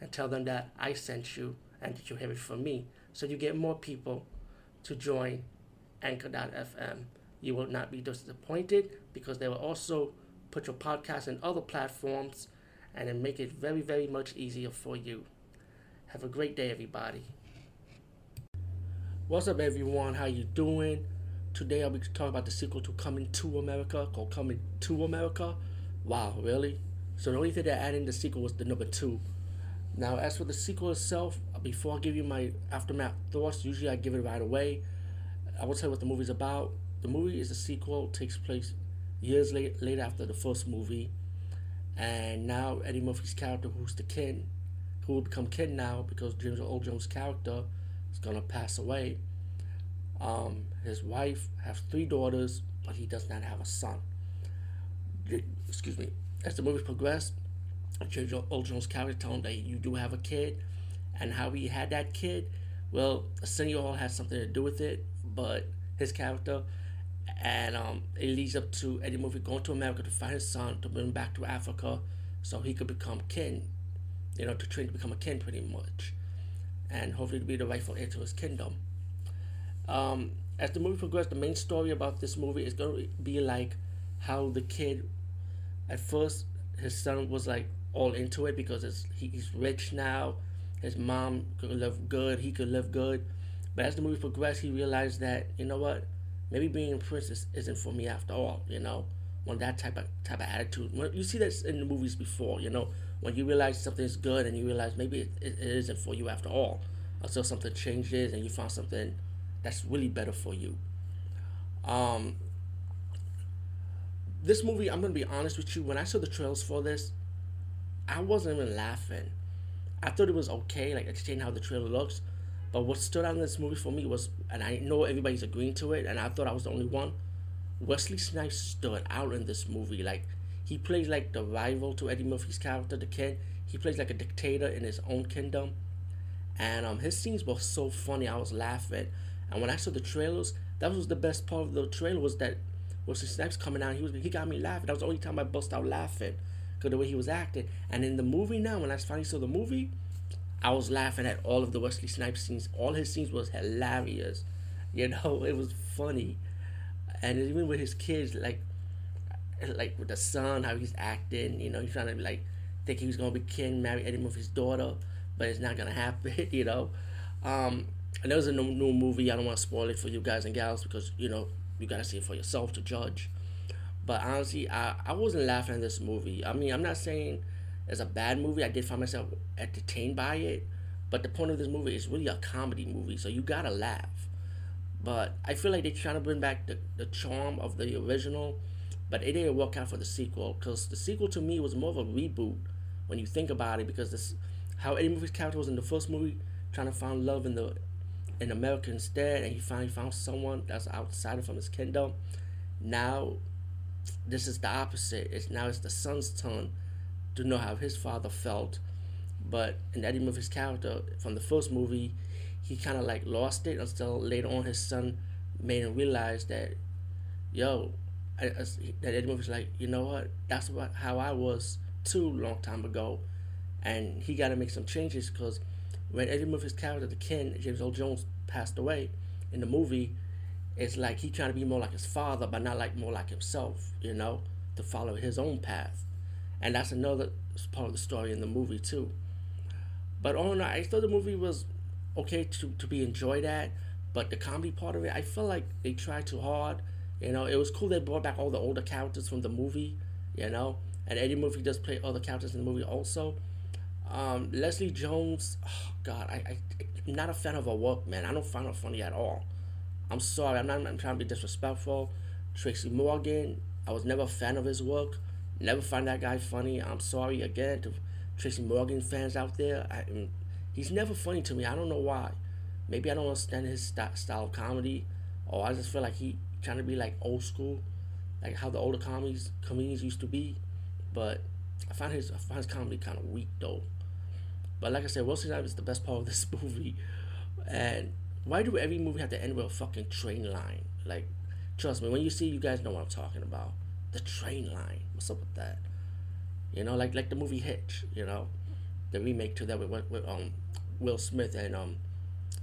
and tell them that I sent you and that you have it from me. So you get more people to join Anchor.fm. You will not be disappointed because they will also put your podcast in other platforms and then make it very, very much easier for you. Have a great day, everybody. What's up, everyone? How you doing? Today I'll be talking about the sequel to Coming to America called Coming to America. Wow, really? So the only thing that added in the sequel was the number two. Now, as for the sequel itself, before I give you my aftermath thoughts, usually I give it right away. I will tell you what the movie's about. The movie is a sequel, takes place years late, later after the first movie, and now Eddie Murphy's character, who's the Ken, who will become Ken now because James Earl Jones' character is gonna pass away. Um, his wife has three daughters, but he does not have a son. Excuse me. As the movie progressed, Earl Jones' character him that you do have a kid, and how he had that kid. Well, Arsenio Hall has something to do with it, but his character, and um, it leads up to Eddie Murphy going to America to find his son to bring him back to Africa, so he could become king, you know, to train to become a king pretty much, and hopefully to be the rightful heir to his kingdom. Um, as the movie progresses, the main story about this movie is going to be like how the kid, at first, his son was like all into it because it's, he's rich now. His mom could live good. He could live good. But as the movie progressed, he realized that you know what, maybe being a princess isn't for me after all. You know, when that type of type of attitude. When you see that in the movies before, you know, when you realize something's good and you realize maybe it, it, it isn't for you after all, until something changes and you find something that's really better for you. Um, this movie, I'm gonna be honest with you. When I saw the trailers for this, I wasn't even laughing. I thought it was okay, like entertaining how the trailer looks. But what stood out in this movie for me was, and I know everybody's agreeing to it, and I thought I was the only one. Wesley Snipes stood out in this movie. Like he plays like the rival to Eddie Murphy's character, the kid. He plays like a dictator in his own kingdom, and um, his scenes were so funny. I was laughing, and when I saw the trailers, that was the best part of the trailer was that Wesley Snipes coming out. He was he got me laughing. That was the only time I bust out laughing because the way he was acting. And in the movie now, when I finally saw the movie, I was laughing at all of the Wesley Snipes scenes. All his scenes was hilarious. You know, it was funny. And even with his kids, like like with the son, how he's acting, you know, he's trying to like think he was gonna be king, marry Eddie Murphy's daughter, but it's not gonna happen, you know. Um, and there was a new, new movie. I don't want to spoil it for you guys and gals because you know you gotta see it for yourself to judge. But honestly, I, I wasn't laughing at this movie. I mean, I'm not saying it's a bad movie. I did find myself entertained by it. But the point of this movie is really a comedy movie, so you gotta laugh. But I feel like they're trying to bring back the, the charm of the original, but it didn't work out for the sequel because the sequel to me was more of a reboot when you think about it because this how Eddie Murphy's character was in the first movie trying to find love in the in America instead, and he finally found someone that's outside from his kingdom. Now this is the opposite. It's now it's the son's turn to know how his father felt. But in Eddie Murphy's character from the first movie, he kind of like lost it until later on his son made him realize that, yo, I, I, that Eddie Murphy's like, you know what? That's what how I was too long time ago, and he got to make some changes because when Eddie Murphy's character, the Ken James Earl Jones, passed away in the movie, it's like he trying to be more like his father, but not like more like himself, you know, to follow his own path. And that's another part of the story in the movie too. But all in all, I thought the movie was okay to, to be enjoyed at, but the comedy part of it, I feel like they tried too hard. You know, it was cool they brought back all the older characters from the movie, you know, and Eddie Murphy does play other characters in the movie also. Um, Leslie Jones, oh God, I, I, I'm not a fan of her work, man. I don't find her funny at all. I'm sorry, I'm not I'm trying to be disrespectful. Tracy Morgan, I was never a fan of his work. Never find that guy funny. I'm sorry again to Tracy Morgan fans out there. I, mm, He's never funny to me. I don't know why. Maybe I don't understand his st- style of comedy, or I just feel like he trying to be like old school, like how the older comedies comedians used to be. But I find his I find his comedy kind of weak though. But like I said, Wesley Snipes is the best part of this movie. And why do every movie have to end with a fucking train line? Like, trust me, when you see, you guys know what I'm talking about. The train line. What's up with that? You know, like like the movie Hitch. You know, the remake to that with, with um Will Smith and um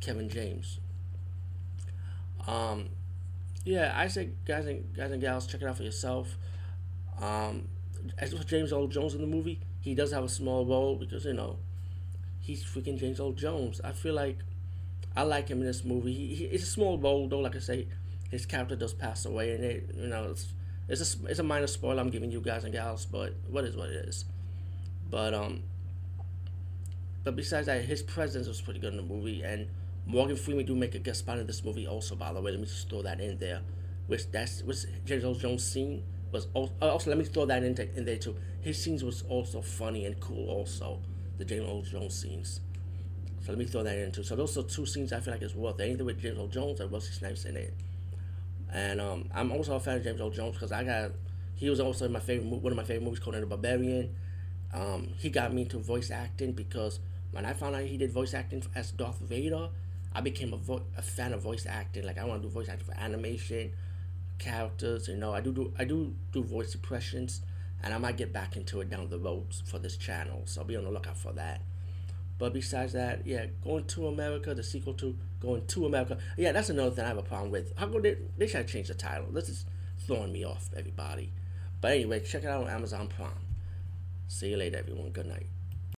Kevin James. Um, yeah, I say guys and guys and gals, check it out for yourself. Um, as for James Earl Jones in the movie, he does have a small role because you know he's freaking James Earl Jones. I feel like I like him in this movie. He, he it's a small role though. Like I say, his character does pass away, and it you know it's it's a it's a minor spoiler I'm giving you guys and gals, but what is what it is. But um, but besides that, his presence was pretty good in the movie, and Morgan Freeman do make a guest spot in this movie also. By the way, let me just throw that in there. Which that's which James Earl Jones scene was also, also let me throw that in, in there too. His scenes was also funny and cool also the James Earl Jones scenes. So let me throw that in too. So those are two scenes I feel like it's worth anything with James Earl Jones and Wesley Snipes in it. And um, I'm also a fan of James Earl Jones because I got he was also my favorite one of my favorite movies, called the Barbarian. Um, he got me into voice acting because when I found out he did voice acting as Darth Vader, I became a, vo- a fan of voice acting. Like I want to do voice acting for animation, characters. You know, I do do I do do voice impressions and I might get back into it down the road for this channel. So be on the lookout for that. But besides that, yeah, going to America, the sequel to Going to America, yeah, that's another thing I have a problem with. How come they, they should change the title? This is throwing me off, everybody. But anyway, check it out on Amazon Prime. See you later, everyone. Good night.